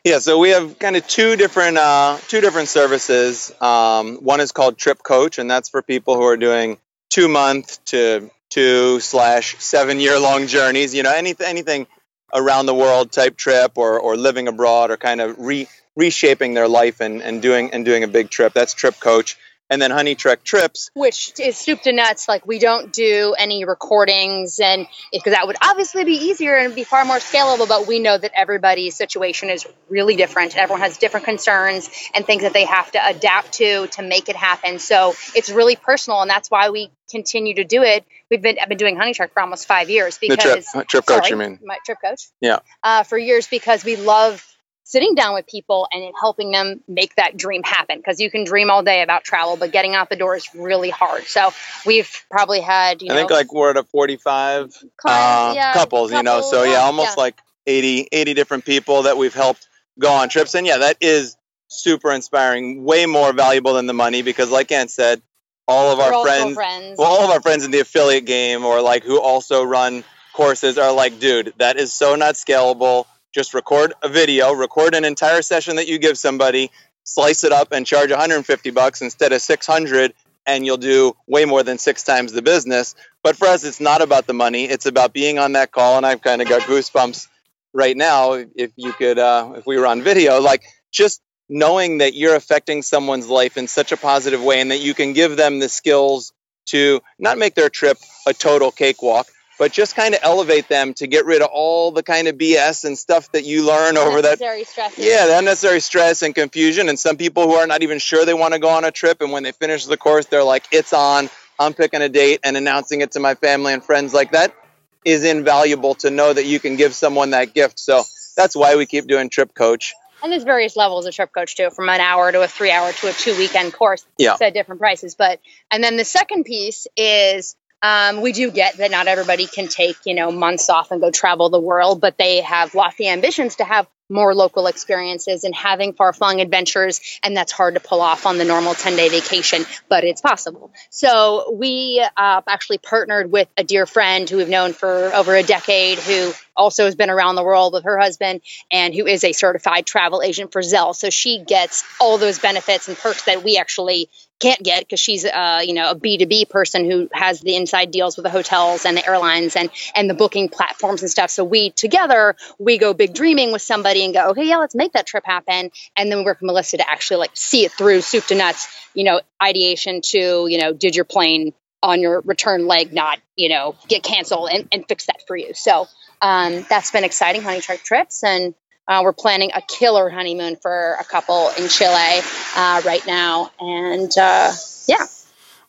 Yeah, so we have kind of two different uh, two different services. Um, one is called Trip Coach, and that's for people who are doing two month to two slash seven year long journeys. You know, anything anything around the world type trip, or or living abroad, or kind of re, reshaping their life and, and doing and doing a big trip. That's Trip Coach and then Honey Trek trips, which is soup to nuts. Like we don't do any recordings, and because that would obviously be easier and be far more scalable. But we know that everybody's situation is really different. Everyone has different concerns and things that they have to adapt to to make it happen. So it's really personal, and that's why we continue to do it. We've been I've been doing Honey Trek for almost five years because the trip, trip coach. Sorry, you mean my trip coach? Yeah, uh, for years because we love sitting down with people and helping them make that dream happen. Because you can dream all day about travel but getting out the door is really hard. So we've probably had you i know, think like we're at a 45 uh, yeah, couples, you know? so yeah, yeah. almost yeah. like 80 80 different people that we've helped go on trips. And yeah that is super inspiring way more valuable than the money because like Anne said all of we're our friends, friends. Well, all of our friends in the affiliate game or like who also run courses are like dude that is so not scalable just record a video, record an entire session that you give somebody, slice it up and charge 150 bucks instead of 600 and you'll do way more than six times the business. But for us, it's not about the money. It's about being on that call. And I've kind of got goosebumps right now. If you could, uh, if we were on video, like just knowing that you're affecting someone's life in such a positive way and that you can give them the skills to not make their trip a total cakewalk, but just kind of elevate them to get rid of all the kind of BS and stuff that you learn over that. Stress. Yeah, the unnecessary stress and confusion. And some people who are not even sure they want to go on a trip, and when they finish the course, they're like, "It's on." I'm picking a date and announcing it to my family and friends. Like that is invaluable to know that you can give someone that gift. So that's why we keep doing Trip Coach. And there's various levels of trip coach too, from an hour to a three hour to a two weekend course. Yeah. At different prices. But and then the second piece is um, we do get that not everybody can take you know months off and go travel the world, but they have lofty ambitions to have more local experiences and having far flung adventures. And that's hard to pull off on the normal 10 day vacation, but it's possible. So we uh, actually partnered with a dear friend who we've known for over a decade who also has been around the world with her husband and who is a certified travel agent for Zell. So she gets all those benefits and perks that we actually can't get because she's uh, you know a b2b person who has the inside deals with the hotels and the airlines and and the booking platforms and stuff. So we together we go big dreaming with somebody and go okay yeah let's make that trip happen. And then we work with melissa to actually like see it through soup to nuts you know ideation to you know did your plane on your return leg not you know get canceled and, and fix that for you. So um, that's been exciting Honey Trek trips and uh, we're planning a killer honeymoon for a couple in Chile uh, right now, and uh, yeah.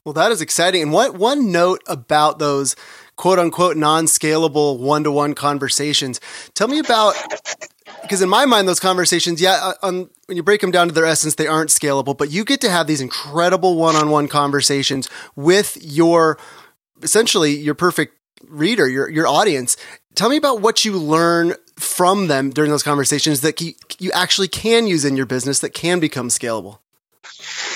Well, that is exciting. And what one note about those quote unquote non scalable one to one conversations? Tell me about because in my mind, those conversations, yeah, uh, um, when you break them down to their essence, they aren't scalable. But you get to have these incredible one on one conversations with your essentially your perfect reader, your your audience. Tell me about what you learn from them during those conversations that you, actually can use in your business that can become scalable?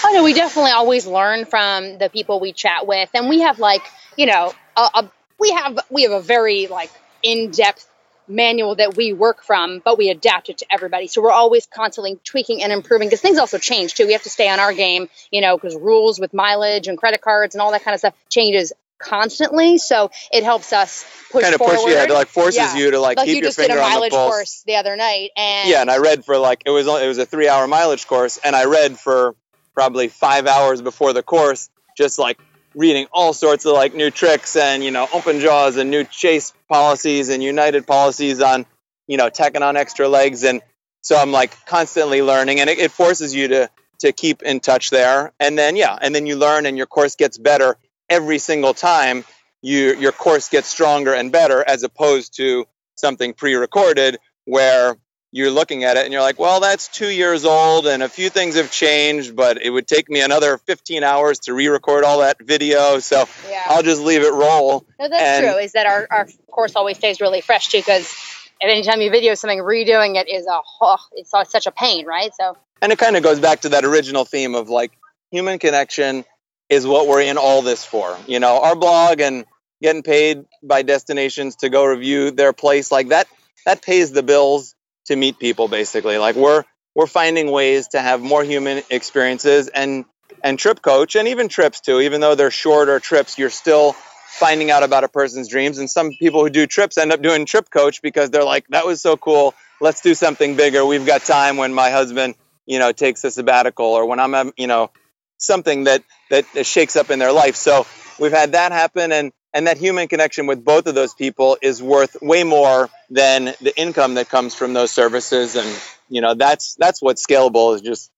Oh no, we definitely always learn from the people we chat with, and we have like you know a, a we have we have a very like in depth manual that we work from, but we adapt it to everybody. So we're always constantly tweaking and improving because things also change too. We have to stay on our game, you know, because rules with mileage and credit cards and all that kind of stuff changes constantly. So it helps us push kind of forward. push you, yeah, like forces Yeah. you to like, Like keep you your just did finger a on the mileage pulse. course the other night, and Yeah, and I read for like it was it was a three hour mileage course, and I read for probably five hours before the course, just like reading all sorts of like new tricks and you know open jaws and new chase policies and United policies on you know tacking on extra legs, and so I'm like constantly learning, and it, it forces you to to keep in touch there, and then yeah, and then you learn, and your course gets better every single time. You your course gets stronger and better as opposed to something pre-recorded where you're looking at it and you're like, well, that's two years old and a few things have changed, but it would take me another 15 hours to re record all that video. So yeah. I'll just leave it roll. No, that's and- true. Is that our, our course always stays really fresh too? Because anytime you video something, redoing it is a oh, it's such a pain, right? So And it kind of goes back to that original theme of like human connection is what we're in all this for. You know, our blog and getting paid by destinations to go review their place like that that pays the bills to meet people basically. Like we're we're finding ways to have more human experiences and and trip coach and even trips too even though they're shorter trips you're still finding out about a person's dreams and some people who do trips end up doing trip coach because they're like that was so cool let's do something bigger we've got time when my husband you know takes a sabbatical or when i'm you know something that that shakes up in their life. So we've had that happen and and that human connection with both of those people is worth way more than the income that comes from those services. And you know that's that's what's scalable is just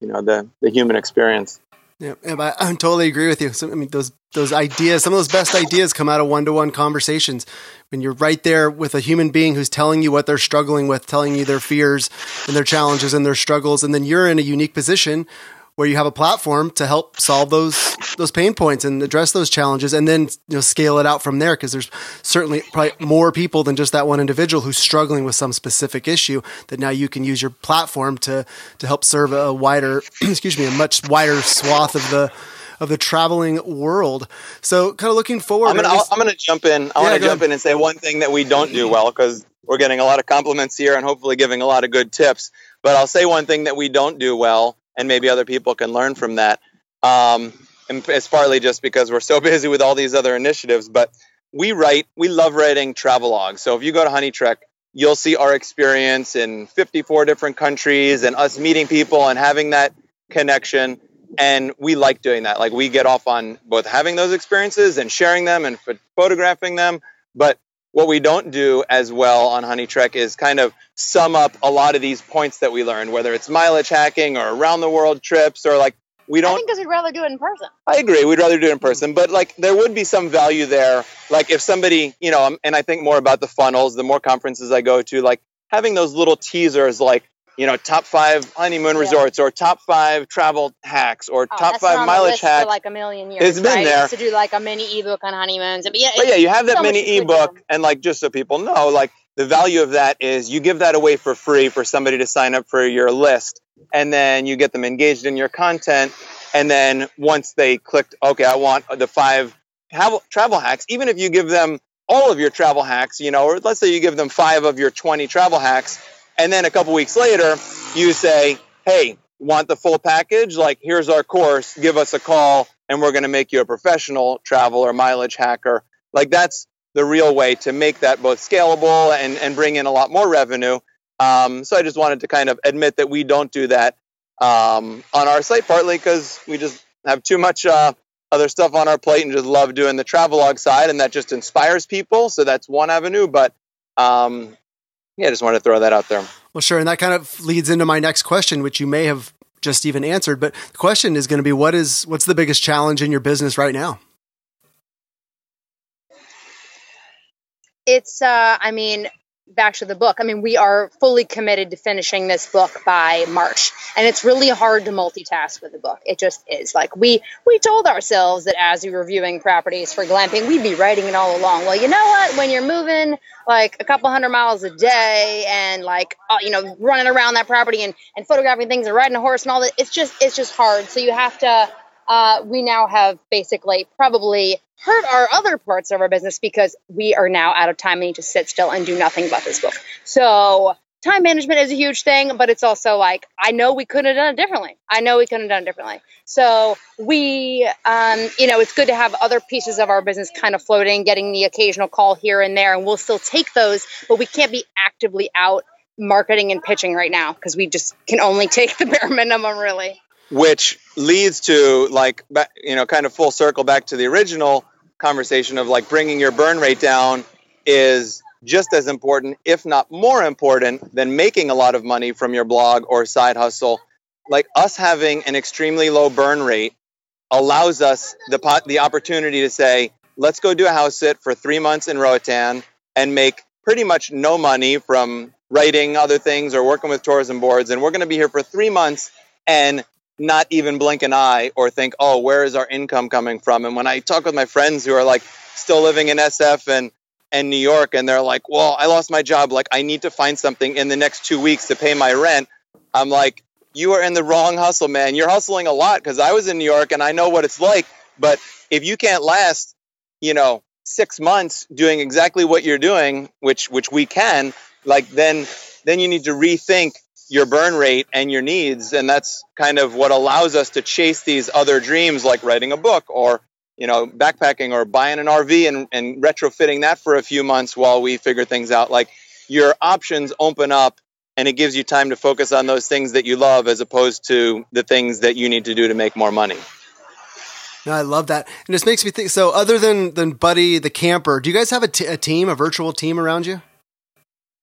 you know the the human experience. Yeah, I, I totally agree with you. So, I mean, those those ideas, some of those best ideas come out of one to one conversations. When you're right there with a human being who's telling you what they're struggling with, telling you their fears and their challenges and their struggles, and then you're in a unique position where you have a platform to help solve those those pain points and address those challenges, and then you know scale it out from there. Because there's certainly probably more people than just that one individual who's struggling with some specific issue. That now you can use your platform to to help serve a wider, [clears throat] excuse me, a much wider swath of the of the traveling world. So, kind of looking forward. I'm gonna least- I'm gonna jump in. I Yeah, want to jump ahead. in and say one thing that we don't do well because we're getting a lot of compliments here and hopefully giving a lot of good tips. But I'll say one thing that we don't do well, and maybe other people can learn from that. Um, and it's partly just because we're so [laughs] busy with all these other initiatives. But we write, we love writing travelogues. So if you go to Honey Trek, you'll see our experience in 54 different countries and us meeting people and having that connection and we like doing that like we get off on both having those experiences and sharing them and ph- photographing them But what we don't do as well on Honey Trek is kind of sum up a lot of these points that we learned, whether it's mileage hacking or around the world trips or like we don't I think because we'd rather do it in person. I agree. We'd rather do it in person, but like there would be some value there. Like if somebody, you know, um, and I think more about the funnels. The more conferences I go to, like having those little teasers, like you know, top five honeymoon Yeah. resorts or top five travel hacks or Oh, top five mileage hacks. for like a million years. It's been right? there. to do like a mini ebook on honeymoons. But yeah, but yeah, you have that so mini ebook, and like just so people know, like the value of that is you give that away for free for somebody to sign up for your list, and then you get them engaged in your content, and then once they clicked, okay, I want the five travel travel hacks. Even if you give them all of your travel hacks, you know, or let's say you give them five of your twenty travel hacks, and then a couple weeks later, you say, hey, want the full package? Like, here's our course. Give us a call, and we're going to make you a professional travel or mileage hacker. Like, that's the real way to make that both scalable and, and bring in a lot more revenue. Um, so I just wanted to kind of admit that we don't do that um, on our site, partly because we just have too much uh, other stuff on our plate and just love doing the travelogue side, and that just inspires people. So that's one avenue. But um, yeah, I just wanted to throw that out there. Well, sure. And that kind of leads into my next question, which you may have just even answered. But the question is going to be what is what's the biggest challenge in your business right now? it's uh i mean back to the book. I mean we are fully committed to finishing this book by march and it's really hard to multitask with the book. It just is. Like we we told ourselves that as we were reviewing properties for glamping we'd be writing it all along. Well you know what? When you're moving like a couple hundred miles a day and like uh, you know running around that property and, and photographing things and riding a horse and all that it's just it's just hard. So you have to uh, we now have basically probably hurt our other parts of our business because we are now out of time and need to sit still and do nothing but this book. So time management is a huge thing, but it's also like I know we couldn't have done it differently. I know we couldn't have done it differently. So we, um, you know, it's good to have other pieces of our business kind of floating, getting the occasional call here and there, and we'll still take those, but we can't be actively out marketing and pitching right now because we just can only [laughs] take the bare minimum, really. Which leads to like you know kind of full circle back to the original conversation of like bringing your burn rate down is just as important if not more important than making a lot of money from your blog or side hustle. Like us having an extremely low burn rate allows us the pot, the opportunity to say let's go do a house sit for 3 months in Roatan and make pretty much no money from writing other things or working with tourism boards and we're going to be here for 3 months and not even blink an eye or think, oh, where is our income coming from? And when I talk with my friends who are like still living in SF and and New York, and they're like, well, I lost my job. Like, I need to find something in the next two weeks to pay my rent. I'm like, you are in the wrong hustle, man. You're hustling a lot because I was in New York and I know what it's like. But if you can't last, you know, six months doing exactly what you're doing, which which we can, like then then you need to rethink your burn rate and your needs and that's kind of what allows us to chase these other dreams like writing a book or you know backpacking or buying an rv and, and retrofitting that for a few months while we figure things out like your options open up and it gives you time to focus on those things that you love as opposed to the things that you need to do to make more money No, I love that, and this makes me think. So, other than than Buddy the camper, do you guys have a, t- a team, a virtual team around you?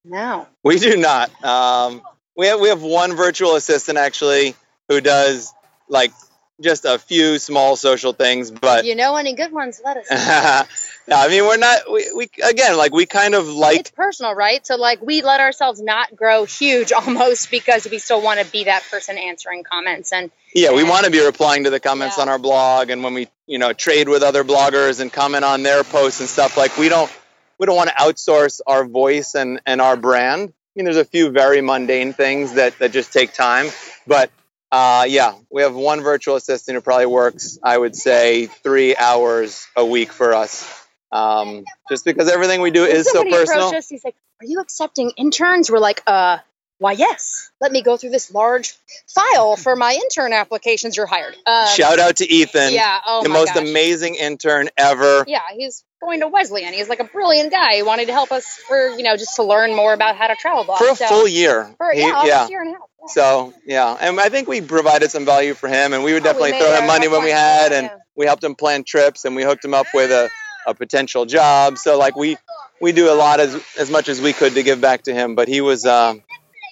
No. We do not. Um, we have we have one virtual assistant actually who does like just a few small social things, but you know any good ones, let us [laughs] know. no, I mean we're not. We, we again like we kind of like it's personal, right? So like we let ourselves not grow huge [laughs] almost because we still want to be that person answering comments and yeah we want to be replying to the comments Yeah. on our blog and when we you know trade with other bloggers and comment on their posts and stuff like we don't we don't want to outsource our voice and and our brand. I mean there's a few very mundane things that that just take time, but Uh, yeah, we have one virtual assistant who probably works, I would say, three hours a week for us. Um, just because everything we do is so personal. us. He's like, "Are you accepting interns?" We're like, "Uh, why? Yes. Let me go through this large file for my intern applications. You're hired." Um, Shout out to Ethan, Yeah. Oh the most gosh. amazing intern ever. Yeah, he's going to Wesleyan. He's like a brilliant guy. He wanted to help us for you know just to learn more about how to travel blog. For a so, full year. For, He- yeah, almost yeah. a year and a half. Yeah. So yeah, and I think we provided some value for him, and we would Oh, we definitely throw him money when we had, and yeah. we helped him plan trips, and we hooked him up with a, a potential job. So like we we do a lot as as much as we could to give back to him. But he was, uh,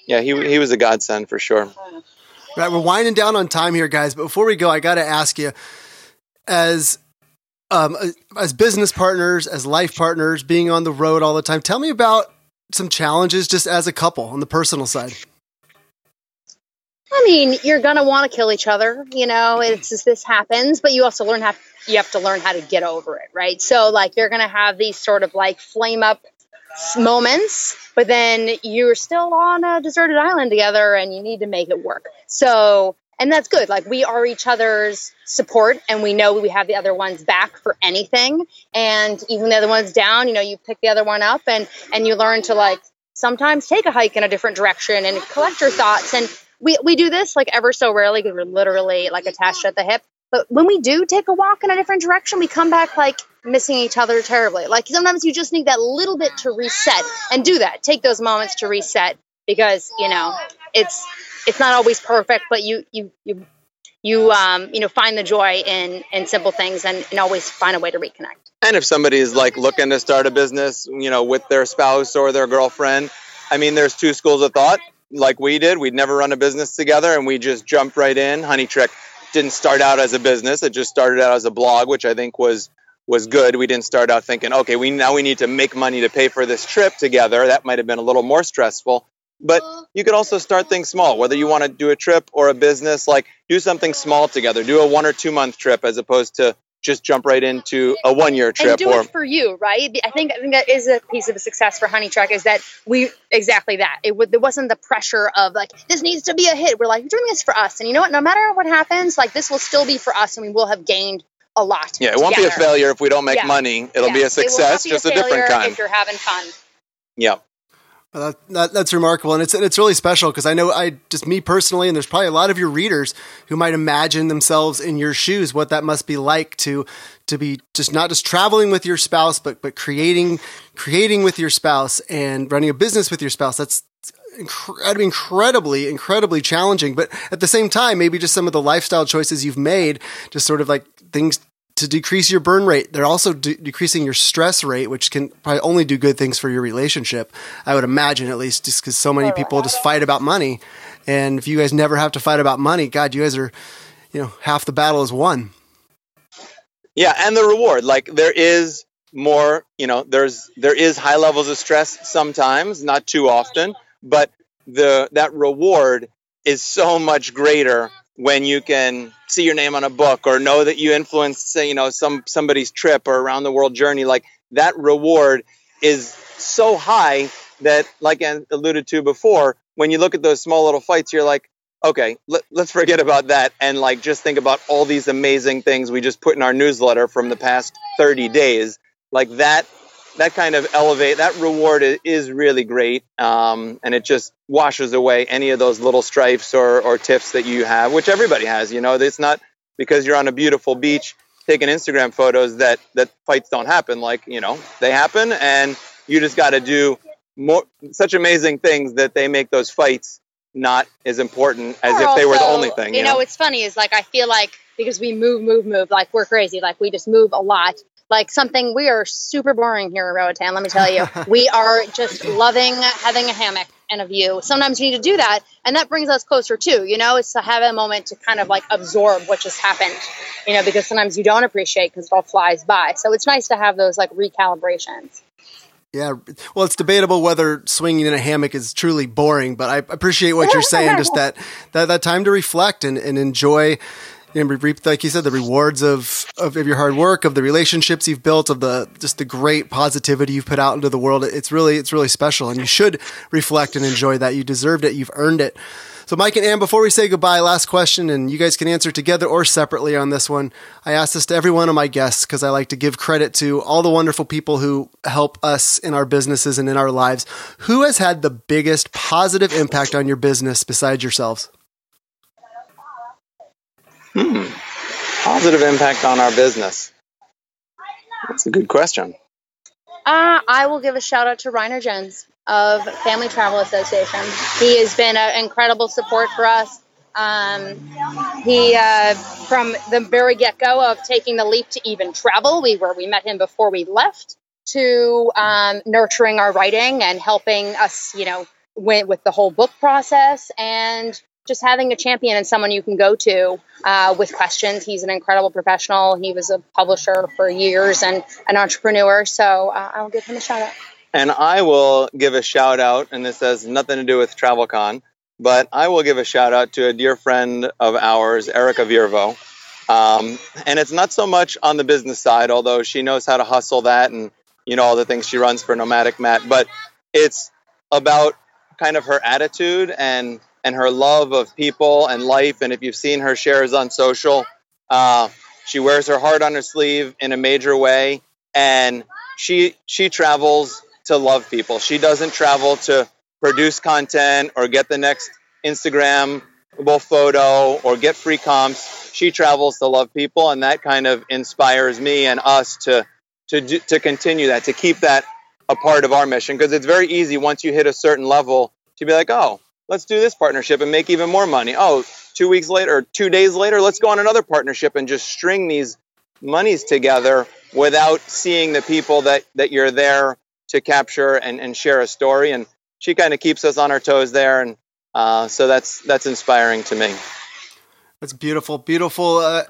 yeah, he he was a godsend for sure. Right, we're winding down on time here, guys. But before we go, I got to ask you, as um, as business partners, as life partners, being on the road all the time, tell me about some challenges just as a couple on the personal side. I mean, you're gonna want to kill each other, you know. It's just, this happens, but you also learn how you have to learn how to get over it, right? So, like, you're gonna have these sort of like flame up moments, but then you're still on a deserted island together, and you need to make it work. So, and that's good. Like, we are each other's support, and we know we have the other one's back for anything. And even the other one's down, you know, you pick the other one up, and and you learn to like sometimes take a hike in a different direction and collect your thoughts and we we do this like ever so rarely because we're literally like attached at the hip. But when we do take a walk in a different direction, we come back like missing each other terribly. Like sometimes you just need that little bit to reset and do that. Take those moments to reset because you know it's it's not always perfect, but you you you you um you know find the joy in in simple things and, and always find a way to reconnect. And if somebody is like looking to start a business, you know, with their spouse or their girlfriend, I mean, there's two schools of thought like we did. We'd never run a business together and we just jumped right in. Honey Trek didn't start out as a business. It just started out as a blog, which I think was was good. We didn't start out thinking, okay, we now we need to make money to pay for this trip together. That might have been a little more stressful. But you could also start things small, whether you want to do a trip or a business, like do something small together. Do a one or two month trip as opposed to just jump right into a one year trip. And do or, it for you, right? I think I think that is a piece of a success for Honey Trek is that we exactly that. It w- there wasn't the pressure of like this needs to be a hit. We're like we're doing this for us, and you know what? No matter what happens, like this will still be for us, and we will have gained a lot. Yeah, it won't be a failure if we don't make yeah. money. It'll yeah. be a success, it just a, a different kind. If you're having fun. Yeah. That, that, that's remarkable, and it's it's really special because I know I just me personally, and there's probably a lot of your readers who might imagine themselves in your shoes, what that must be like to to be just not just traveling with your spouse, but but creating creating with your spouse and running a business with your spouse. That's incre- incredibly incredibly challenging, but at the same time, maybe just some of the lifestyle choices you've made, just sort of like things to decrease your burn rate. They're also de- decreasing your stress rate, which can probably only do good things for your relationship. I would imagine, at least, just because so many people just fight about money. And if you guys never have to fight about money, God, you guys are, you know, half the battle is won. Yeah, and the reward, like there is more, you know, there's there is high levels of stress sometimes, not too often, but the that reward is so much greater when you can see your name on a book or know that you influenced say, you know some somebody's trip or around the world journey like that reward is so high that like i alluded to before when you look at those small little fights you're like okay let, us forget about that and like just think about all these amazing things we just put in our newsletter from the past 30 days. Like that that kind of elevate that reward is really great um, and it just washes away any of those little stripes or, or tiffs that you have which everybody has you know? It's not because you're on a beautiful beach taking instagram photos that that fights don't happen. Like you know they happen and you just got to do more such amazing things that they make those fights not as important as or if they were the only thing you, you know? know? what's funny is like i feel like because we move move move like we're crazy. Like we just move a lot like something we are super boring here in Roatan. Let me tell you, [laughs] we are just loving having a hammock and a view. Sometimes you need to do that, and that brings us closer too. You know, it's to have a moment to kind of like absorb what just happened. You know, because sometimes you don't appreciate because it all flies by. So it's nice to have those like recalibrations. Yeah, well, it's debatable whether swinging in a hammock is truly boring, but I appreciate what you're [laughs] saying. Just that that, that time to reflect and, and enjoy you reap, like you said, the rewards of, of, of your hard work, of the relationships you've built, of the just the great positivity you've put out into the world. It's really it's really special, and you should reflect and enjoy that. You deserved it. You've earned it. So, Mike and Anne, before we say goodbye, last question, and you guys can answer together or separately on this one. I ask this to every one of my guests because I like to give credit to all the wonderful people who help us in our businesses and in our lives. Who has had the biggest positive impact on your business besides yourselves? Hmm. Positive impact on our business. That's a good question. Uh, I will give a shout out to Rainer Jenss of Family Travel Association. He has been an incredible support for us. Um, he, uh, from the very get go of taking the leap to even travel, we were we met him before we left. to um, nurturing our writing and helping us, you know, with, with the whole book process and just having a champion and someone you can go to uh, with questions. He's an incredible professional. He was a publisher for years and an entrepreneur. So uh, I'll give him a shout out. And I will give a shout out, and this has nothing to do with TravelCon, but I will give a shout out to a dear friend of ours, Erica Virvo. Um, and it's not so much on the business side, although she knows how to hustle that and you know all the things she runs for Nomadic Matt, but it's about kind of her attitude and and her love of people and life. And if you've seen her shares on social, uh, she wears her heart on her sleeve in a major way, and she she travels to love people. She doesn't travel to produce content or get the next Instagram photo or get free comps. She travels to love people, and that kind of inspires me and us to to to continue that, to keep that a part of our mission. Because it's very easy once you hit a certain level to be like, oh, let's do this partnership and make even more money. Oh, two weeks later, or two days later, let's go on another partnership and just string these monies together without seeing the people that that you're there to capture and, and share a story. And she kind of keeps us on our toes there, and uh, so that's that's inspiring to me. That's beautiful, beautiful. Uh,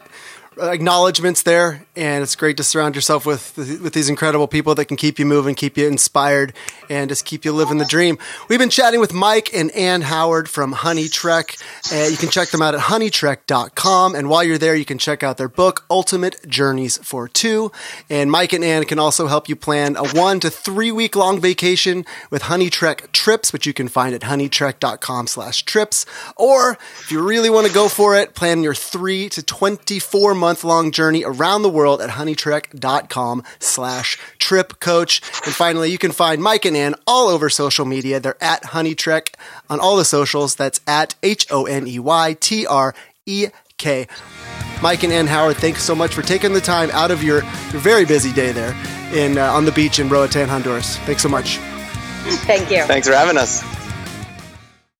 acknowledgments there, and it's great to surround yourself with with these incredible people that can keep you moving, keep you inspired, and just keep you living the dream. We've been chatting with Mike and Anne Howard from Honey Trek. Uh, you can check them out at honeytrek.com, and while you're there, you can check out their book, Ultimate Journeys for Two. And Mike and Anne can also help you plan a one to three week long vacation with Honey Trek trips, which you can find at honeytrek.com/trips. Or if you really want to go for it, plan your three to twenty-four month month long journey around the world at honeytrek.com slash trip coach. And finally, you can find Mike and Anne all over social media. They're at honeytrek on all the socials. That's at H O N E Y T R E K. Mike and Anne Howard, thanks so much for taking the time out of your, your very busy day there in uh, on the beach in Roatan, Honduras. Thanks so much. Thank you. Thanks for having us.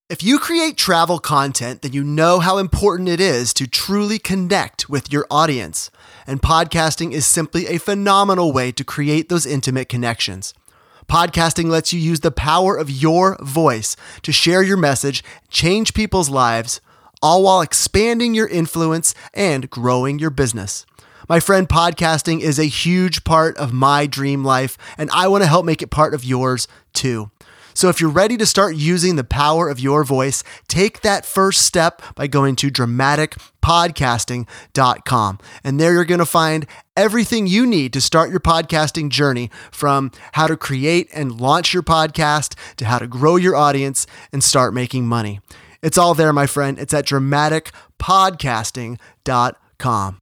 If you create travel content, then you know how important it is to truly connect with your audience. And podcasting is simply a phenomenal way to create those intimate connections. Podcasting lets you use the power of your voice to share your message, change people's lives, all while expanding your influence and growing your business. My friend, podcasting is a huge part of my dream life, and I want to help make it part of yours too. So if you're ready to start using the power of your voice, take that first step by going to dramaticpodcasting.com. And there you're going to find everything you need to start your podcasting journey from how to create and launch your podcast to how to grow your audience and start making money. It's all there, my friend. It's at dramaticpodcasting.com.